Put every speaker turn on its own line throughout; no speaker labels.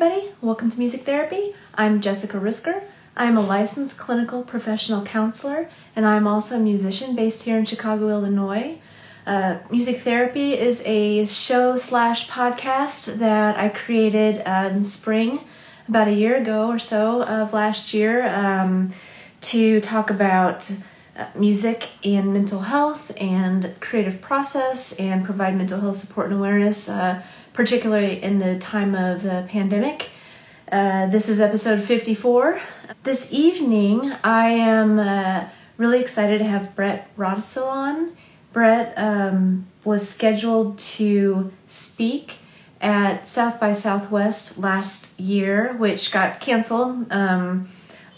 everybody. Welcome to Music Therapy. I'm Jessica Risker. I'm a licensed clinical professional counselor, and I'm also a musician based here in Chicago, Illinois. Uh, Music Therapy is a show slash podcast that I created uh, in spring, about a year ago or so of last year, um, to talk about uh, music and mental health and creative process and provide mental health support and awareness, uh, particularly in the time of the pandemic. Uh, this is episode 54. This evening, I am uh, really excited to have Brett Roddisil on. Brett um, was scheduled to speak at South by Southwest last year, which got canceled um,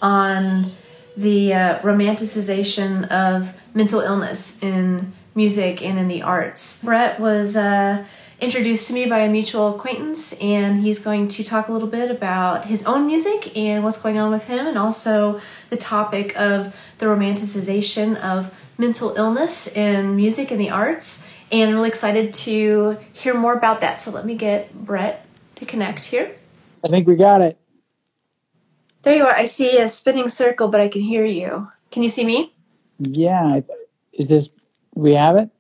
on the uh, romanticization of mental illness in music and in the arts. Brett was uh, introduced to me by a mutual acquaintance, and he's going to talk a little bit about his own music and what's going on with him, and also the topic of the romanticization of mental illness in music and the arts. And I'm really excited to hear more about that. So let me get Brett to connect here.
I think we got it.
There you are. I see a spinning circle, but I can hear you. Can you see me?
Yeah. Is this, we have it?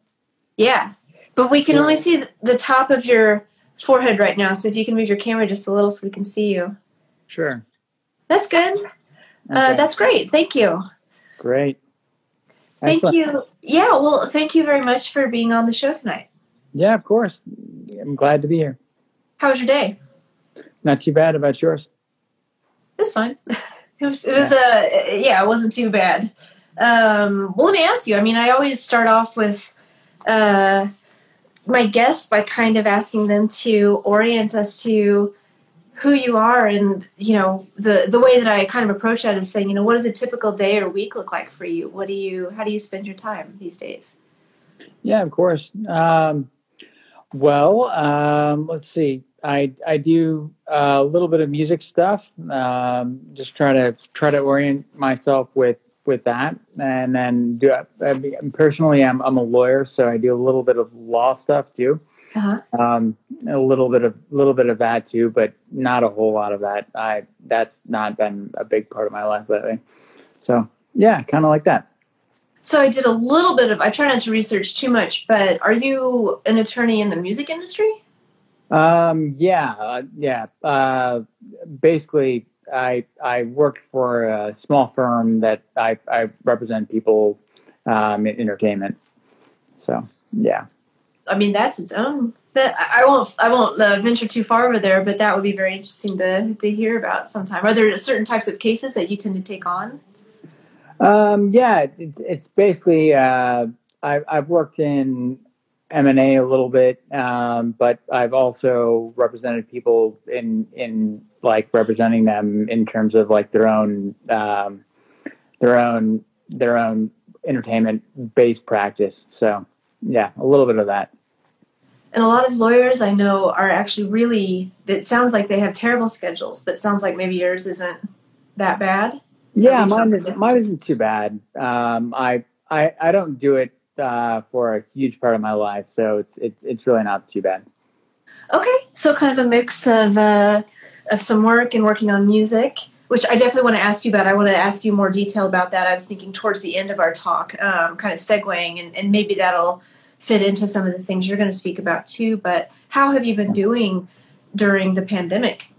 Yeah. But we can only see the top of your forehead right now. So if you can move your camera just a little so we can see you.
Sure.
That's good. Uh, okay. Uh, that's great. Thank you.
Great.
Thank Excellent. you. Yeah. Well, thank you very much for being on the show tonight.
Yeah, of course. I'm glad to be here.
How was your day?
Not too bad. About yours?
It was fine. It was. It was. Yeah. Uh, yeah. It wasn't too bad. Um, well, let me ask you. I mean, I always start off with uh, my guests by kind of asking them to orient us to who you are and you know the the way that I kind of approach that is saying you know what does a typical day or week look like for you? What do you how do you spend your time these days?
Yeah of course. Um, well um, let's see. I I do a little bit of music stuff. Um, just try to try to orient myself with with that, and then do. I, personally, I'm I'm a lawyer, so I do a little bit of law stuff too. Uh-huh. Um, a little bit of little bit of that too, but not a whole lot of that. I that's not been a big part of my life lately. So yeah, kind of like that.
So I did a little bit of. I try not to research too much, but are you an attorney in the music industry?
Um, yeah, uh, yeah. Uh, basically, I I worked for a small firm that I, I represent people um, in entertainment. So yeah.
I mean, that's its own. That I won't I won't uh, venture too far over there, but that would be very interesting to to hear about sometime. Are there certain types of cases that you tend to take on?
Um, yeah, it's it's basically uh, I, I've worked in M and A a little bit, um, but I've also represented people in in like representing them in terms of like their own um, their own their own entertainment based practice. So yeah, a little bit of that.
And a lot of lawyers I know are actually really. It sounds like they have terrible schedules, but sounds like maybe yours isn't that bad.
Yeah, mine, is, mine isn't too bad. Um, I I I don't do it uh, for a huge part of my life, so it's it's it's really not too bad.
Okay, so kind of a mix of uh, of some work and working on music, which I definitely want to ask you about. I want to ask you more detail about that. I was thinking towards the end of our talk, um, kind of segueing, and, and maybe that'll fit into some of the things you're going to speak about too. But how have you been doing during the pandemic?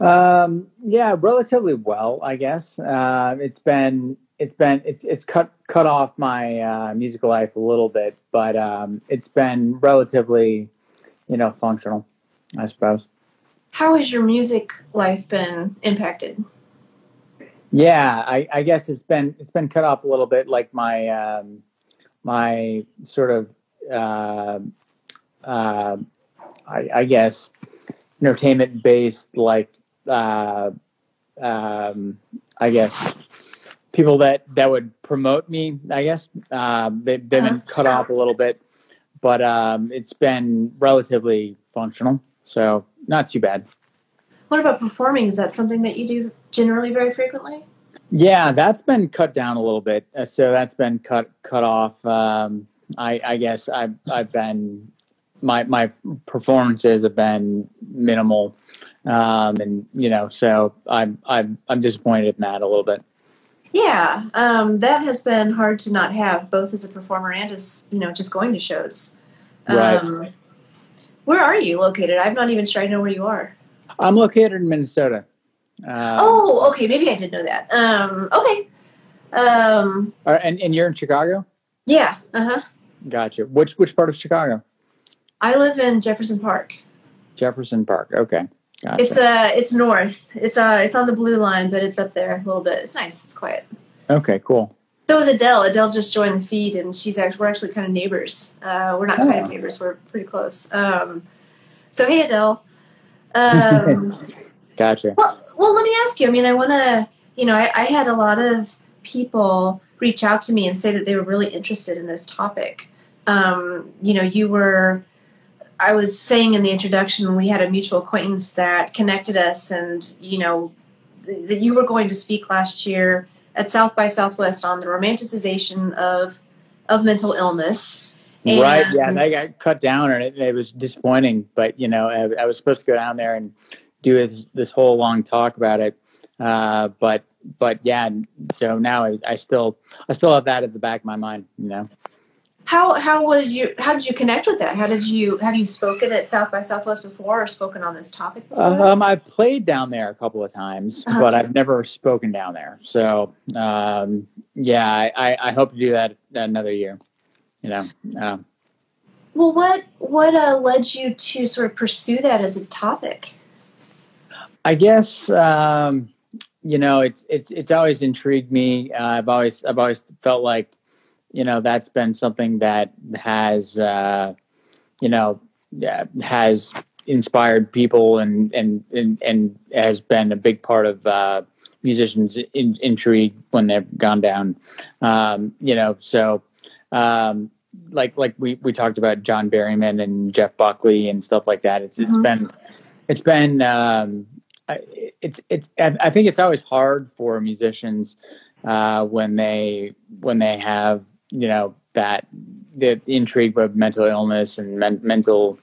Um, yeah, relatively well, I guess. Uh, it's been it's been it's it's cut cut off my uh, musical life a little bit, but um, it's been relatively, you know, functional, I suppose.
How has your music life been impacted?
Yeah, I, I guess it's been it's been cut off a little bit. Like my um, my sort of uh, uh, I, I guess entertainment based like uh, um, I guess people that that would promote me. I guess um, they, have been uh-huh. cut off a little bit, but um, it's been relatively functional, so not too bad.
What about performing? Is that something that you do generally very frequently?
Yeah, that's been cut down a little bit. Uh, so that's been cut cut off. Um, I, I guess I've I've been my my performances have been minimal um, and you know, so I'm I'm I'm disappointed in that a little bit.
Yeah, um, that has been hard to not have, both as a performer and as you know, just going to shows.
Right.
Where are you located? I'm not even sure I know where you are.
I'm located in Minnesota. Um,
oh, okay. Maybe I did know that. Um, okay. Um,
and and you're in Chicago?
yeah. Uh huh.
Gotcha. Which which part of Chicago?
I live in Jefferson Park.
Jefferson Park. Okay. Gotcha.
It's uh, it's north. It's uh, it's on the blue line, but it's up there a little bit. It's nice. It's quiet.
okay. Cool.
So is Adele. Adele just joined the feed, and she's actually we're actually kind of neighbors. Uh, we're not kind
Oh.
of neighbors. We're pretty close. Um, so hey, Adele. Um,
Gotcha.
well, well, let me ask you. I mean, I want to. You know, I, I had a lot of people reach out to me and say that they were really interested in this topic. Um, you know, you were. I was saying in the introduction, we had a mutual acquaintance that connected us, and you know, th- that you were going to speak last year at South by Southwest on the romanticization of of mental illness.
right. Yeah.
And-
That got cut down, and it, it was disappointing. But you know, I, I was supposed to go down there and do this, this whole long talk about it. Uh, but but yeah. So now I, I still I still have that at the back of my mind. You know.
How how was you? How did you connect with that? How did you have you spoken at South by Southwest before, or spoken on this topic before?
Um, I've played down there a couple of times,
Uh-huh.
but I've never spoken down there. So, um, yeah, I, I, I hope to do that another year. You know, um,
well, what what uh, led you to sort of pursue that as a topic?
I guess um, you know it's it's it's always intrigued me. Uh, I've always I've always felt like you know that's been something that has uh, you know yeah, has inspired people and and and and has been a big part of uh, musicians' in, intrigue when they've gone down. Um, you know, so um, like like we we talked about John Berryman and Jeff Buckley and stuff like that. It's it's
Mhm.
been it's been um, I- it's it's I think it's always hard for musicians uh, when they when they have you know that the intrigue of mental illness and men- mental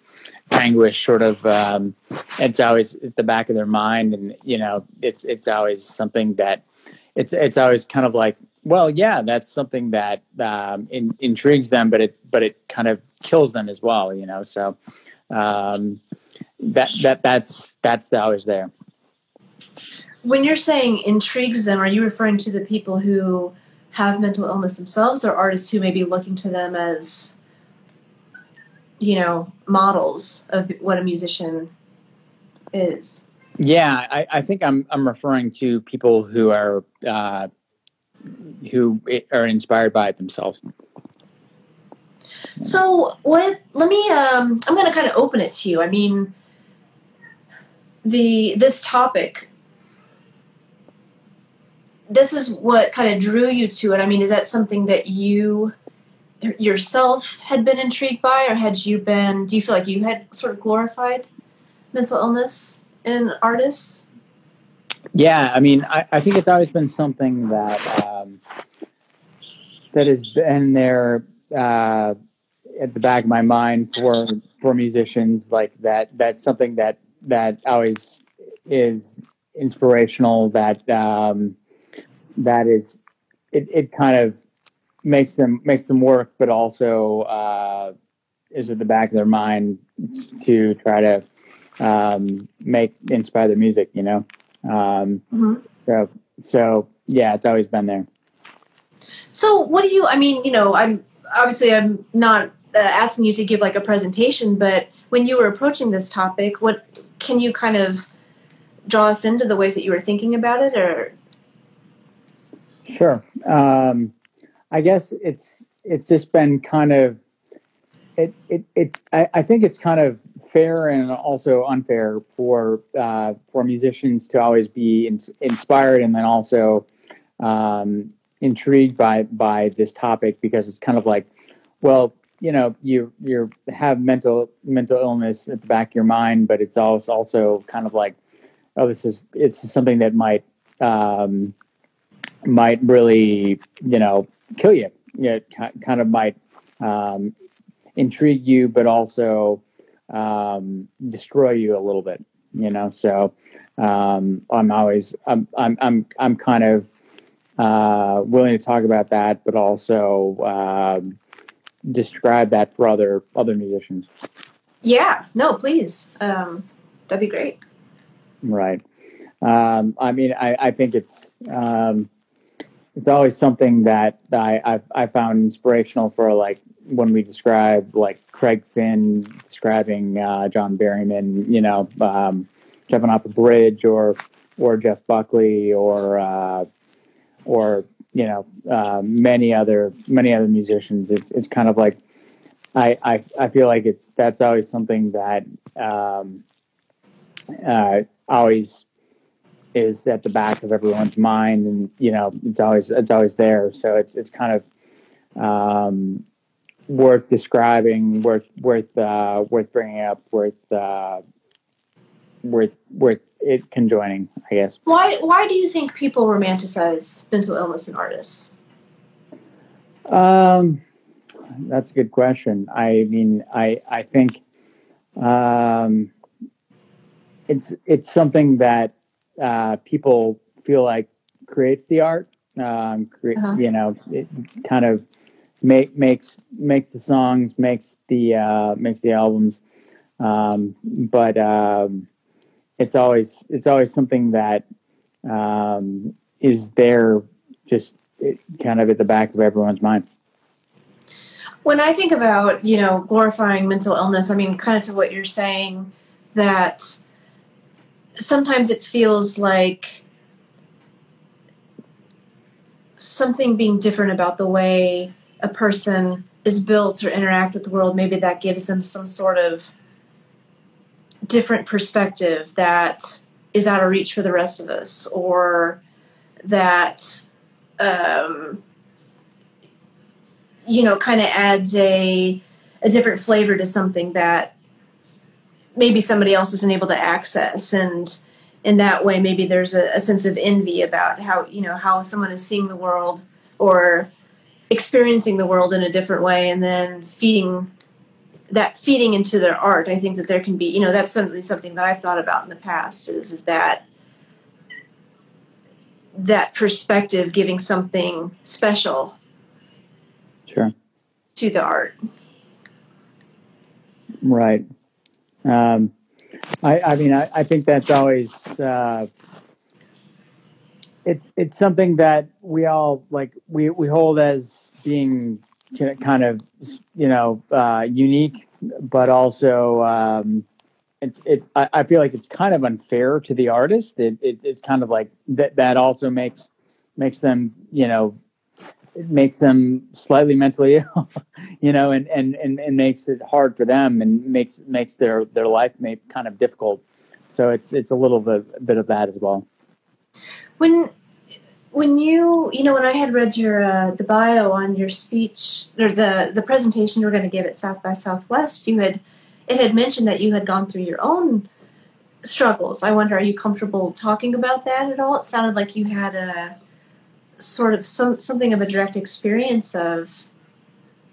anguish sort of um, it's always at the back of their mind. And you know it's it's always something that it's it's always kind of like well yeah that's something that um, in, intrigues them but it but it kind of kills them as well you know? So um, that that that's that's always there.
When you're saying intrigues them, are you referring to the people who have mental illness themselves, or artists who may be looking to them as you know models of what a musician is?
Yeah, I, I think I'm I'm referring to people who are uh, who are inspired by it themselves.
So what? Let me. Um, I'm going to kind of open it to you. I mean, the this topic. This is what kind of drew you to it. I mean, is that something that you yourself had been intrigued by, or had you been? Do you feel like you had sort of glorified mental illness in artists?
Yeah, I mean, I, I think it's always been something that um, that has been there uh, at the back of my mind for for musicians. Like that, that's something that that always is inspirational. That um, that is, it, it kind of makes them makes them work, but also uh, is at the back of their mind to try to um, make inspire their music. You know. Um,
Mm-hmm.
so, so yeah, it's always been there.
So, what do you? I mean, you know, I'm obviously I'm not uh, asking you to give like a presentation, but when you were approaching this topic, what can you kind of draw us into the ways that you were thinking about it, or
Sure. Um, I guess it's it's just been kind of it, it it's I, I think it's kind of fair and also unfair for uh, for musicians to always be in, inspired and then also um, intrigued by by this topic because it's kind of like well you know you you have mental mental illness at the back of your mind but it's also also kind of like oh this is it's something that might um, might really you know kill you yeah it ki- kind of might um, intrigue you but also um, destroy you a little bit you know. So um, I'm always I'm I'm I'm I'm kind of uh, willing to talk about that, but also um, describe that for other other musicians.
Yeah, no, please. Um, that'd be great.
Right. Um, I mean, I, I think it's um, it's always something that I I've, I found inspirational for like when we describe like Craig Finn describing uh, John Berryman, you know, um, jumping off a bridge, or or Jeff Buckley, or uh, or you know, uh, many other many other musicians. It's it's kind of like I I, I feel like it's that's always something that um, uh, always is at the back of everyone's mind, and you know it's always it's always there. So it's it's kind of um, worth describing, worth worth uh, worth bringing up, worth uh, worth worth it conjoining. I guess.
Why why do you think people romanticize mental illness in artists?
Um, that's a good question. I mean, I I think um, it's it's something that uh, people feel like creates the art. Um, cre- uh-huh. You know, it kind of make, makes makes the songs, makes the uh, makes the albums. Um, but um, it's always it's always something that um, is there, just kind of at the back of everyone's mind.
When I think about you know glorifying mental illness, I mean, kind of to what you're saying that sometimes it feels like something being different about the way a person is built or interact with the world. Maybe that gives them some sort of different perspective that is out of reach for the rest of us or that um, you know kind of adds a a different flavor to something that maybe somebody else isn't able to access and in that way maybe there's a, a, sense of envy about how you know how someone is seeing the world or experiencing the world in a different way and then feeding that feeding into their art i think that there can be you know that's something something that i've thought about in the past is is that that perspective giving something special
sure.
to the art.
Right um, I, I, mean, I, I, think that's always uh, it's it's something that we all like we, we hold as being kind of you know uh, unique, but also um, it's it's I, I, feel like it's kind of unfair to the artist. It, it, it's kind of like that that also makes makes them you know it makes them slightly mentally ill, you know, and, and, and, and makes it hard for them and makes makes their, their life maybe kind of difficult. So it's it's a little bit, bit of that as well.
When when you you know when I had read your uh, the bio on your speech or the the presentation you were going to give at South by Southwest, you had it had mentioned that you had gone through your own struggles. I wonder, are you comfortable talking about that at all? It sounded like you had a sort of some something of a direct experience of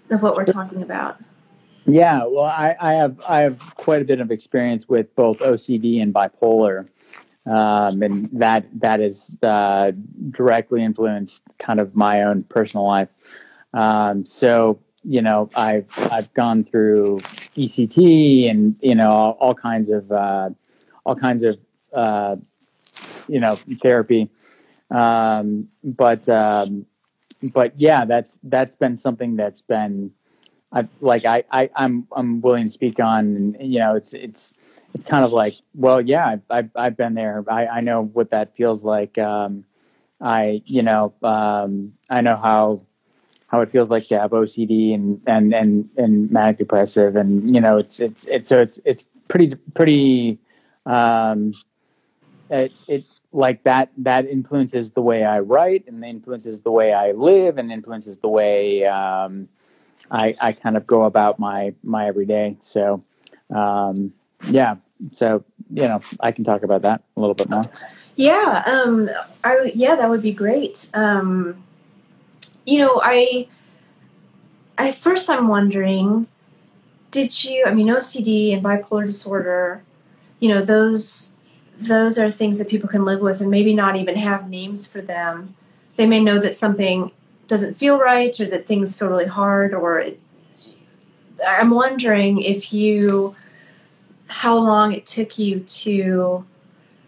of what we're talking about.
Yeah, well, I, I have I have quite a bit of experience with both OCD and bipolar, um, and that that is uh, directly influenced kind of my own personal life. Um, so you know, I've I've gone through ECT and you know all, all kinds of uh, all kinds of uh, you know therapy um, but um, but yeah, that's that's been something that's been I, like I, I I'm I'm willing to speak on. And, you know, it's it's it's kind of like well, yeah, I've I've, I've been there. I, I know what that feels like. Um, I you know um, I know how how it feels like to have OCD and and and and manic depressive, and you know it's it's it's so it's it's pretty pretty um, it, it like that that influences the way I write and influences the way I live and influences the way um, I, I kind of go about my my everyday. So um, yeah, so you know I can talk about that a little bit more.
Yeah, um, I yeah that would be great. Um, you know I I first I'm wondering, did you? I mean OCD and bipolar disorder you know those those are things that people can live with and maybe not even have names for them. They may know that something doesn't feel right or that things feel really hard or it, i'm wondering if you how long it took you to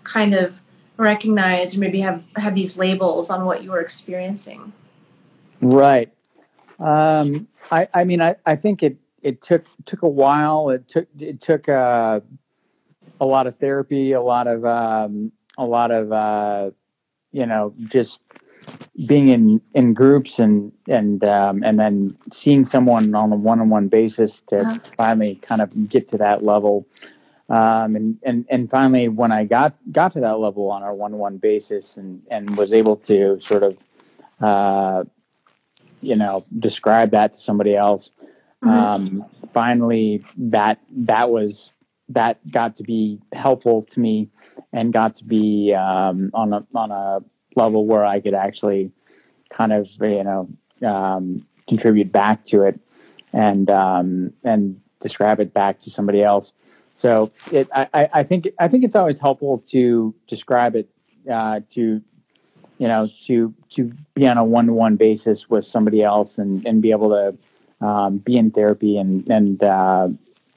kind of recognize or maybe have have these labels on what you were experiencing.
Right. Um, I, I mean I, I think it it took took a while. It took it took uh, a lot of therapy, a lot of um, a lot of uh, you know just being in in groups and and um, and then seeing someone on a one on one basis to uh-huh. finally kind of get to that level. Um, and, and and finally, when I got got to that level on a one on one basis, and and was able to sort of, uh, you know, describe that to somebody else, mm-hmm. um, finally that that was that got to be helpful to me and got to be um, on a on a level where I could actually kind of you know um, contribute back to it and um, and describe it back to somebody else. So it I, I think I think it's always helpful to describe it uh, to you know to to be on a one to one basis with somebody else and and be able to um, be in therapy and and uh,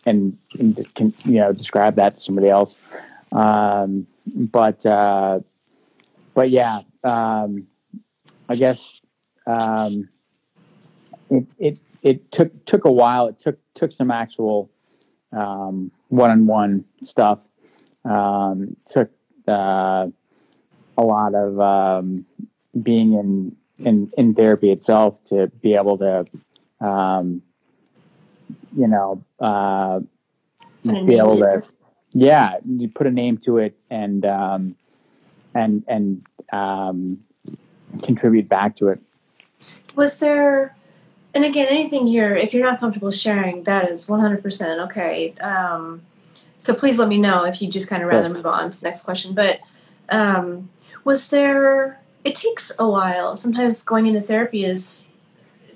and, and can, you know describe that to somebody else. Um, but uh, but yeah, um, I guess um, it, it it took took a while. It took took some actual one on one stuff. Um, took uh, a lot of um, being in, in in therapy itself to be able to um, you know, uh, be able to, yeah, you put a name to it and um, and and um, contribute back to it.
Was there, and again, anything here, if you're not comfortable sharing, that is 100% okay. Um, so please let me know if you just kind of rather move on to the next question. But um, was there? It takes a while. Sometimes going into therapy is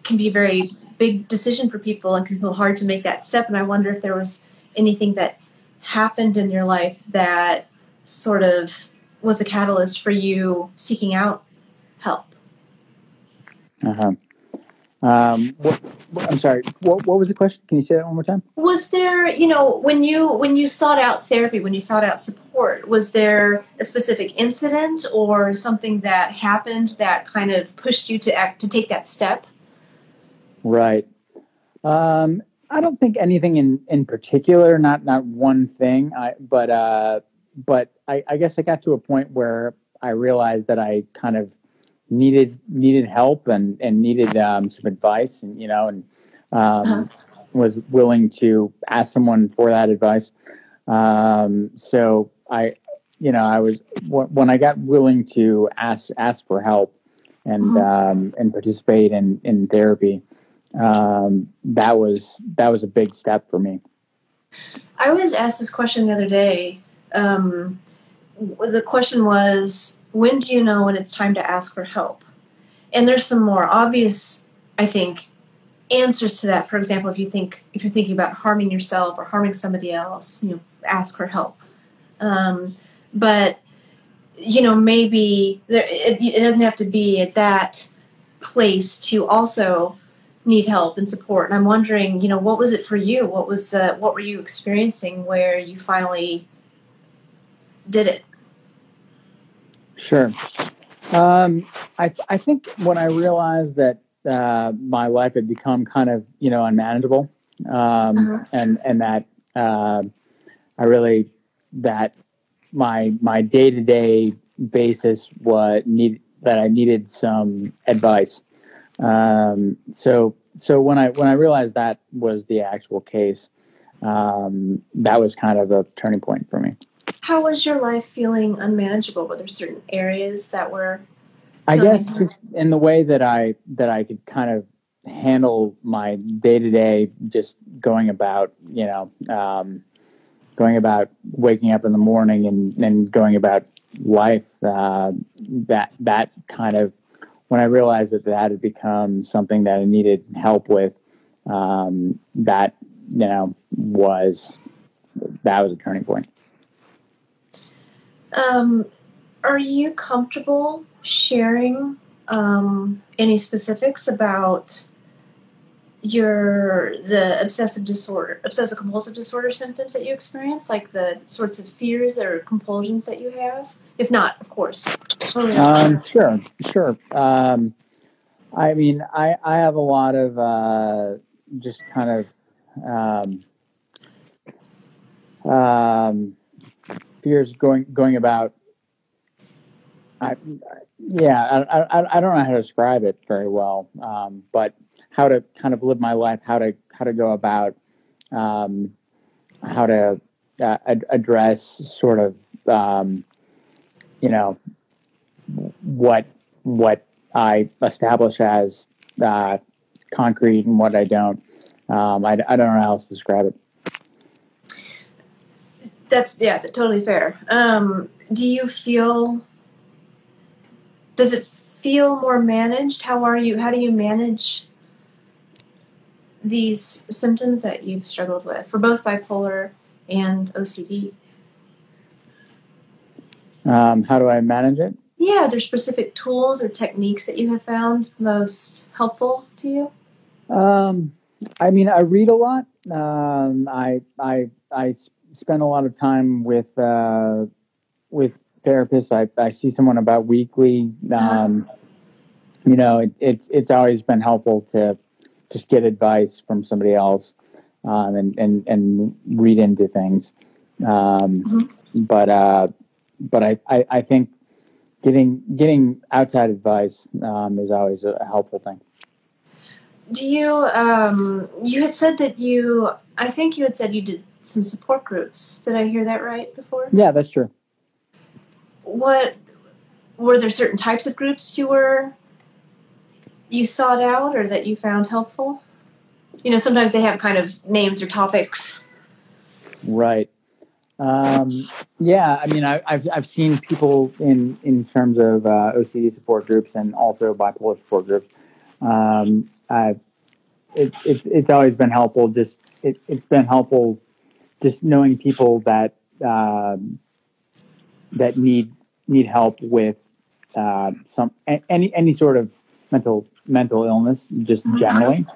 can be very big decision for people and can feel hard to make that step. And I wonder if there was anything that happened in your life that sort of was a catalyst for you seeking out help.
Uh huh. Um, what, I'm sorry. What, what was the question? Can you say that one more time?
Was there, you know, when you when you sought out therapy, when you sought out support, was there a specific incident or something that happened that kind of pushed you to act to take that step?
Right. Um, I don't think anything in, in particular, not not one thing. I, but uh, but I, I guess I got to a point where I realized that I kind of needed needed help and and needed um, some advice, and you know, and um, uh-huh. was willing to ask someone for that advice. Um, so I, you know, I was when I got willing to ask ask for help and uh-huh. um, and participate in in therapy um, that was that was a big step for me.
I was asked this question the other day. Um, the question was, when do you know when it's time to ask for help? And there's some more obvious, I think, answers to that. For example, if you think if you're thinking about harming yourself or harming somebody else, you know, ask for help. Um, but you know, maybe there, it, it doesn't have to be at that place to also need help and support. And I'm wondering, you know, what was it for you? What was uh, what were you experiencing where you finally did it?
Sure. Um, I I think when I realized that uh, my life had become kind of you know unmanageable, um, uh-huh. and and that uh, I really that my my day to day basis what need that I needed some advice. Um, so so when I when I realized that was the actual case, um, that was kind of a turning point for me.
How was your life feeling unmanageable? Were there certain areas that were?
I guess just in the way that I that I could kind of handle my day to day, just going about you know, um, going about waking up in the morning and and going about life. Uh, that that kind of when I realized that that had become something that I needed help with, um, that you know was that was a turning point.
Um, are you comfortable sharing um, any specifics about your the obsessive disorder, obsessive compulsive disorder symptoms that you experience, like the sorts of fears or compulsions that you have? If not, of course.
Um, sure, sure. Um, I mean, I I have a lot of uh, just kind of um, um, fears going going about. I, yeah, I, I, I don't know how to describe it very well, um, but how to kind of live my life, how to how to go about, um, how to uh, ad- address sort of um, you know what what I establish as uh, concrete and what I don't. Um, I, I don't know how else to describe it.
That's yeah, totally fair. Um, do you feel? Does it feel more managed? How are you? How do you manage these symptoms that you've struggled with for both bipolar and OCD?
Um, how do I manage it?
Yeah, are there specific tools or techniques that you have found most helpful to you?
Um, I mean, I read a lot. Um, I I I spend a lot of time with uh, with therapists. I, I see someone about weekly. Um, you know, it, it's it's always been helpful to just get advice from somebody else um, and, and and read into things. Um,
Mhm.
But uh, but I, I, I think getting getting outside advice um, is always a helpful thing.
Do you? Um, you had said that you. I think you had said you did some support groups. Did I hear that right before?
Yeah, that's true.
What were there certain types of groups you were you sought out or that you found helpful? You know, sometimes they have kind of names or topics.
Right. Um, yeah, I mean, I, I've I've seen people in in terms of uh, OCD support groups and also bipolar support groups. Um, I, it, it's it's always been helpful. Just it, it's been helpful, just knowing people that um, that need need help with uh, some any any sort of mental mental illness, just generally.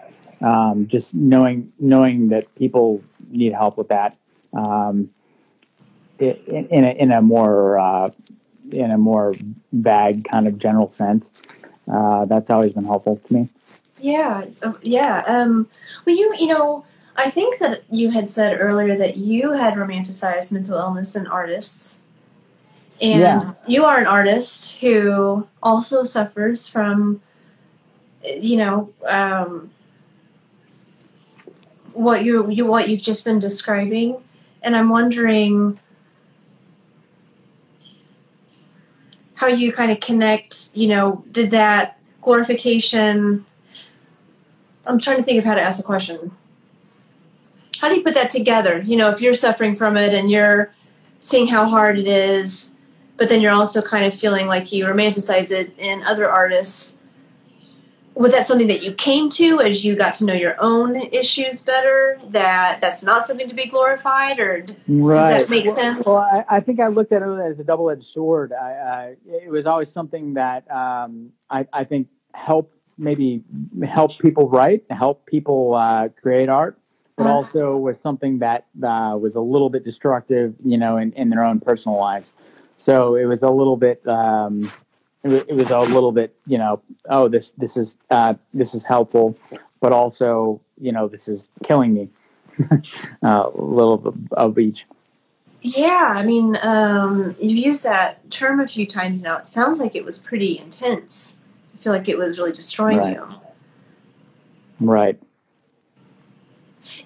Um, just knowing knowing that people need help with that. Um, in, in, a, in a more uh, in a more vague kind of general sense. Uh, that's always been helpful to me.
Yeah, uh, yeah. Um, well, you you know, I think that you had said earlier that you had romanticized mental illness in artists, and
Yeah.
you are an artist who also suffers from, you know, um, what you you what you've just been describing, and I'm wondering how you kind of connect. You know, did that glorification? I'm trying to think of how to ask the question. How do you put that together? You know, if you're suffering from it and you're seeing how hard it is, but then you're also kind of feeling like you romanticize it in other artists. Was that something that you came to as you got to know your own issues better? That that's not something to be glorified, or
Right.
that make
Well-
sense?
Well, I, I think I looked at it as a double-edged sword. I, I, it was always something that um, I, I think helped maybe help people write, help people uh, create art, but
Uh-huh.
also was something that uh, was a little bit destructive, you know, in, in their own personal lives. So it was a little bit. Um, it, wa- it was a little bit, you know. Oh, this this is uh, this is helpful, but also, you know, this is killing me. uh, a little of, of each.
yeah, I mean, um, you've used that term a few times now. It sounds like it was pretty intense. I feel like it was really destroying
Right.
you.
Right.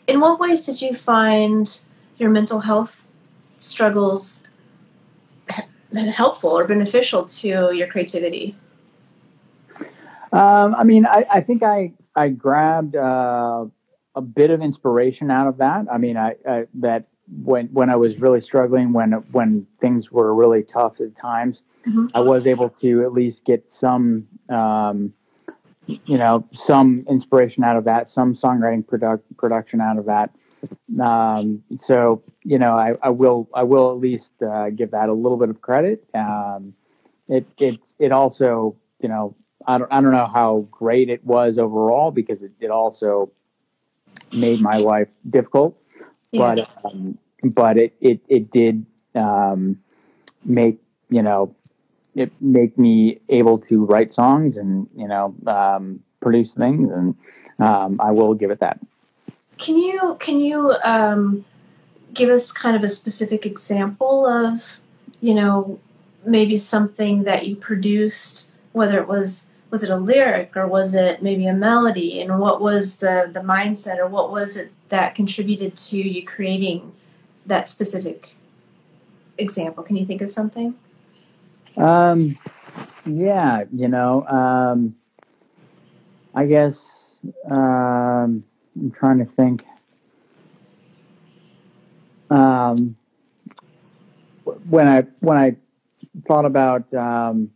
In what ways did you find your mental health struggles helpful or beneficial to your creativity?
Um, I mean, I, I think I I grabbed uh, a bit of inspiration out of that. I mean, I, I that when when I was really struggling, when when things were really tough at times,
Mhm.
I was able to at least get some, um, you know, some inspiration out of that, some songwriting product production out of that. Um, so you know, I, I will I will at least uh, give that a little bit of credit. Um, it it it also you know I don't I don't know how great it was overall because it, it also made my life difficult,
Yeah.
but um, but it it it did um, make you know it make me able to write songs and you know um, produce things and um, I will give it that.
Can you can you um, give us kind of a specific example of you know maybe something that you produced, whether it was was it a lyric or was it maybe a melody, and what was the the mindset or what was it that contributed to you creating that specific example? Can you think of something?
Um, yeah, you know, um, I guess um, I'm trying to think. Um, when I when I thought about um,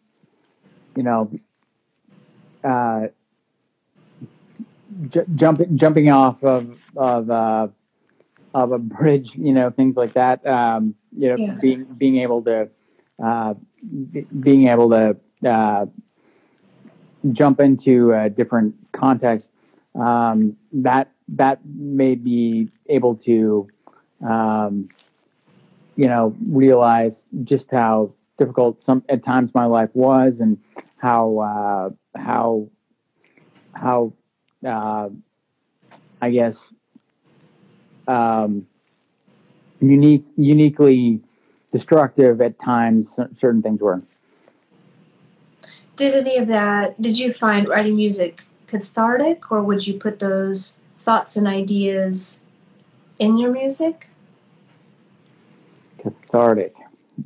you know uh, j- jumping jumping off of of uh, of a bridge, you know, things like that. Um, you know,
Yeah.
being being able to uh, be- being able to uh, jump into a different context. Um, that that made me able to, um, you know, realize just how difficult some at times my life was, and how uh, how how uh, I guess um, unique uniquely destructive at times certain things were.
Did any of that? Did you find writing music cathartic, or would you put those thoughts and ideas in your music?
Cathartic.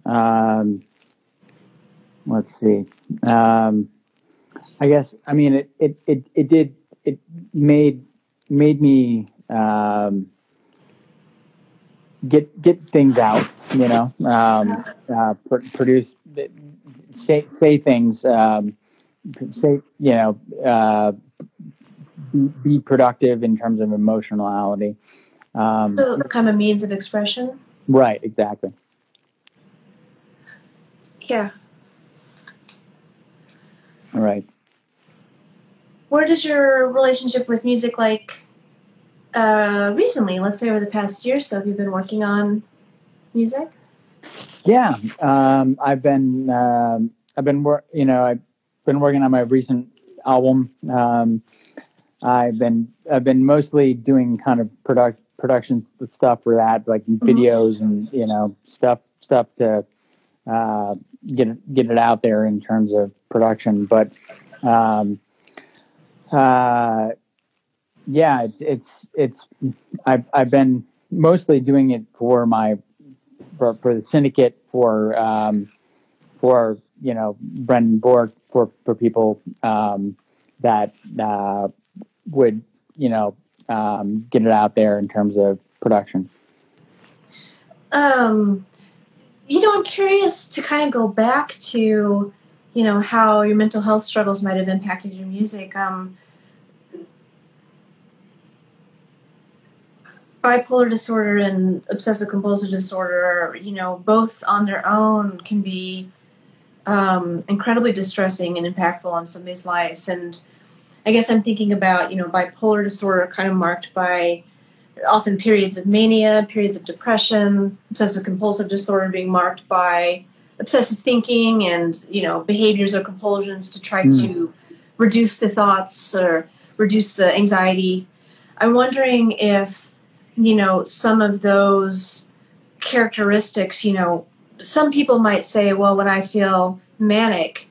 Um, let's see. Um, I guess I mean it. It it, it did. It made made me um, get get things out. You know, um, uh, pr- produce say say things. Um, say you know. Uh, be, productive in terms of emotionality. Um,
So, kind of means of expression.
Right. Exactly.
Yeah.
Right.
Where does your relationship with music like uh, recently? Let's say over the past year so, have you been working on music?
Yeah, um, I've been um, I've been wor- you know I've been working on my recent album. Um, I've been I've been mostly doing kind of product productions stuff for that, like videos and you know stuff stuff to uh, get it, get it out there in terms of production. But um, uh, yeah, it's it's it's I've I've been mostly doing it for my for, for the syndicate for um, for you know Brendan Borg for for people um, that uh, would you know um, get it out there in terms of production.
Um, you know, I'm curious to kind of go back to, you know, how your mental health struggles might have impacted your music. Um, bipolar disorder and obsessive compulsive disorder, you know, both on their own can be um, incredibly distressing and impactful on somebody's life. And I guess I'm thinking about, you know, bipolar disorder kind of marked by often periods of mania, periods of depression, obsessive compulsive disorder being marked by obsessive thinking and, you know, behaviors or compulsions to try
Mm.
to reduce the thoughts or reduce the anxiety. I'm wondering if, you know, some of those characteristics, you know, some people might say, well, when I feel manic,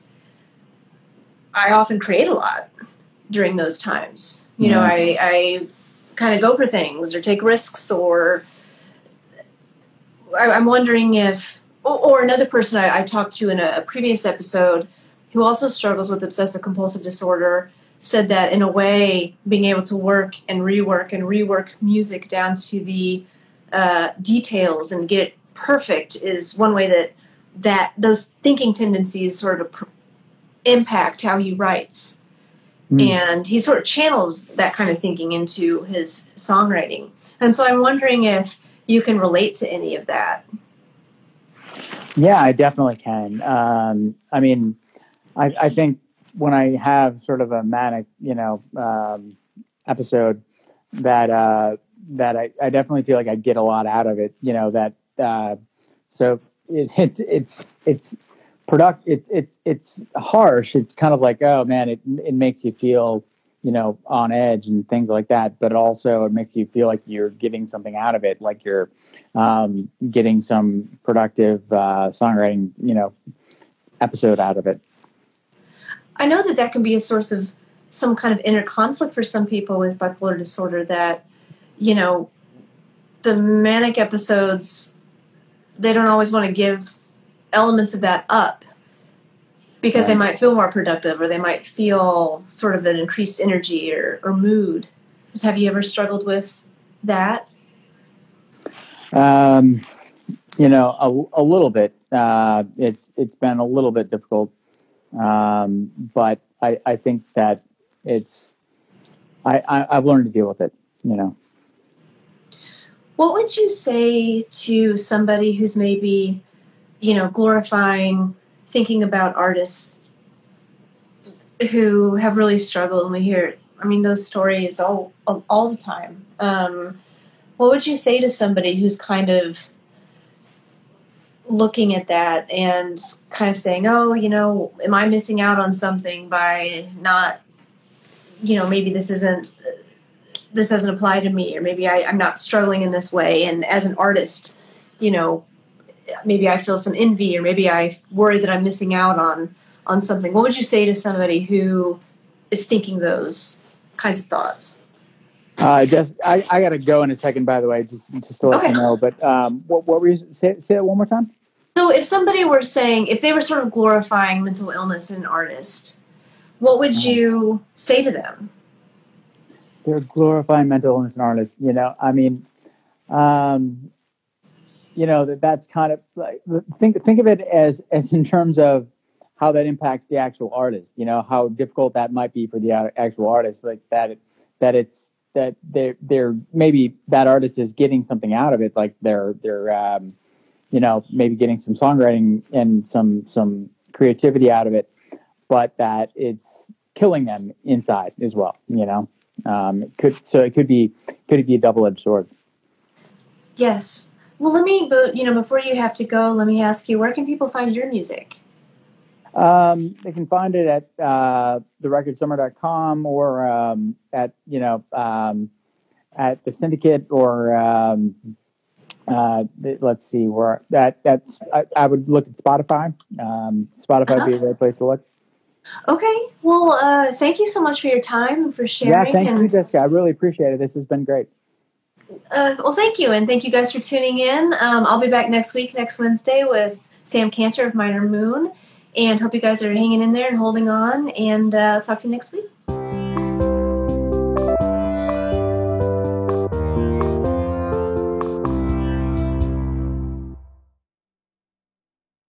I often create a lot during those times. You know, I, I kind of go for things or take risks or I, I'm wondering if, or, or another person I, I talked to in a, a previous episode who also struggles with obsessive compulsive disorder said that in a way being able to work and rework and rework music down to the uh, details and get it perfect is one way that that those thinking tendencies sort of pr- impact how he writes
Mm.
and he sort of channels that kind of thinking into his songwriting and so i'm wondering if you can relate to any of that.
Yeah, I definitely can. Um, I mean, I, I, think when I have sort of a manic, you know, um, episode, that uh, that I, I definitely feel like I get a lot out of it. You know that. Uh, so it, it's it's it's product. It's it's it's harsh. It's kind of like oh man, it it makes you feel you know on edge and things like that. But also it makes you feel like you're getting something out of it, like you're um, getting some productive uh, songwriting, you know, episode out of it.
I know that that can be a source of some kind of inner conflict for some people with bipolar disorder. That you know, the manic episodes, they don't always want to give elements of that up because they might feel more productive or they might feel sort of an increased energy or, or mood. Have you ever struggled with that?
Um, you know, a, a little bit. Uh, it's it's been a little bit difficult, um, but I, I think that it's I, I I've learned to deal with it. You know.
What would you say to somebody who's maybe, you know, glorifying thinking about artists who have really struggled? And we hear, I mean, those stories all all, the time. Um, what would you say to somebody who's kind of looking at that and kind of saying, "Oh, you know, am I missing out on something by not, you know, maybe this isn't this doesn't apply to me, or maybe I, I'm not struggling in this way." And as an artist, you know, maybe I feel some envy, or maybe I worry that I'm missing out on on something. What would you say to somebody who is thinking those kinds of thoughts?
Uh, just I, I got to go in a second. By the way, just just to let okay. you know. But um, what what were you say say it one more time?
So, if somebody were saying, if they were sort of glorifying mental illness in an artist, what would uh-huh. you say to them?
They're glorifying mental illness in artists. You know, I mean, um, you know that that's kind of like think think of it as as in terms of how that impacts the actual artist. You know, how difficult that might be for the actual artist. Like that, it, that it's that they're they're maybe that artist is getting something out of it, like they're they're um, you know maybe getting some songwriting and some some creativity out of it, but that it's killing them inside as well. You know, um, could so it could be could it be a double edged sword?
Yes. Well, let me, but you know, before you have to go, let me ask you, where can people find your music?
Um, they can find it at uh, therecordsummer.com or um, at you know um, at the syndicate or um, uh, let's see where that that's I, I would look at Spotify. Um, Spotify uh-huh. would be a great place to look.
Okay, well, uh, thank you so much for your time and for sharing.
Yeah, thank and, you, Jessica. I really appreciate it. This has been great.
Uh, well, thank you, and thank you guys for tuning in. Um, I'll be back next week, next Wednesday, with Sam Cantor of Minor Moon and hope you guys are hanging in there and holding on. And uh, talk to you next week.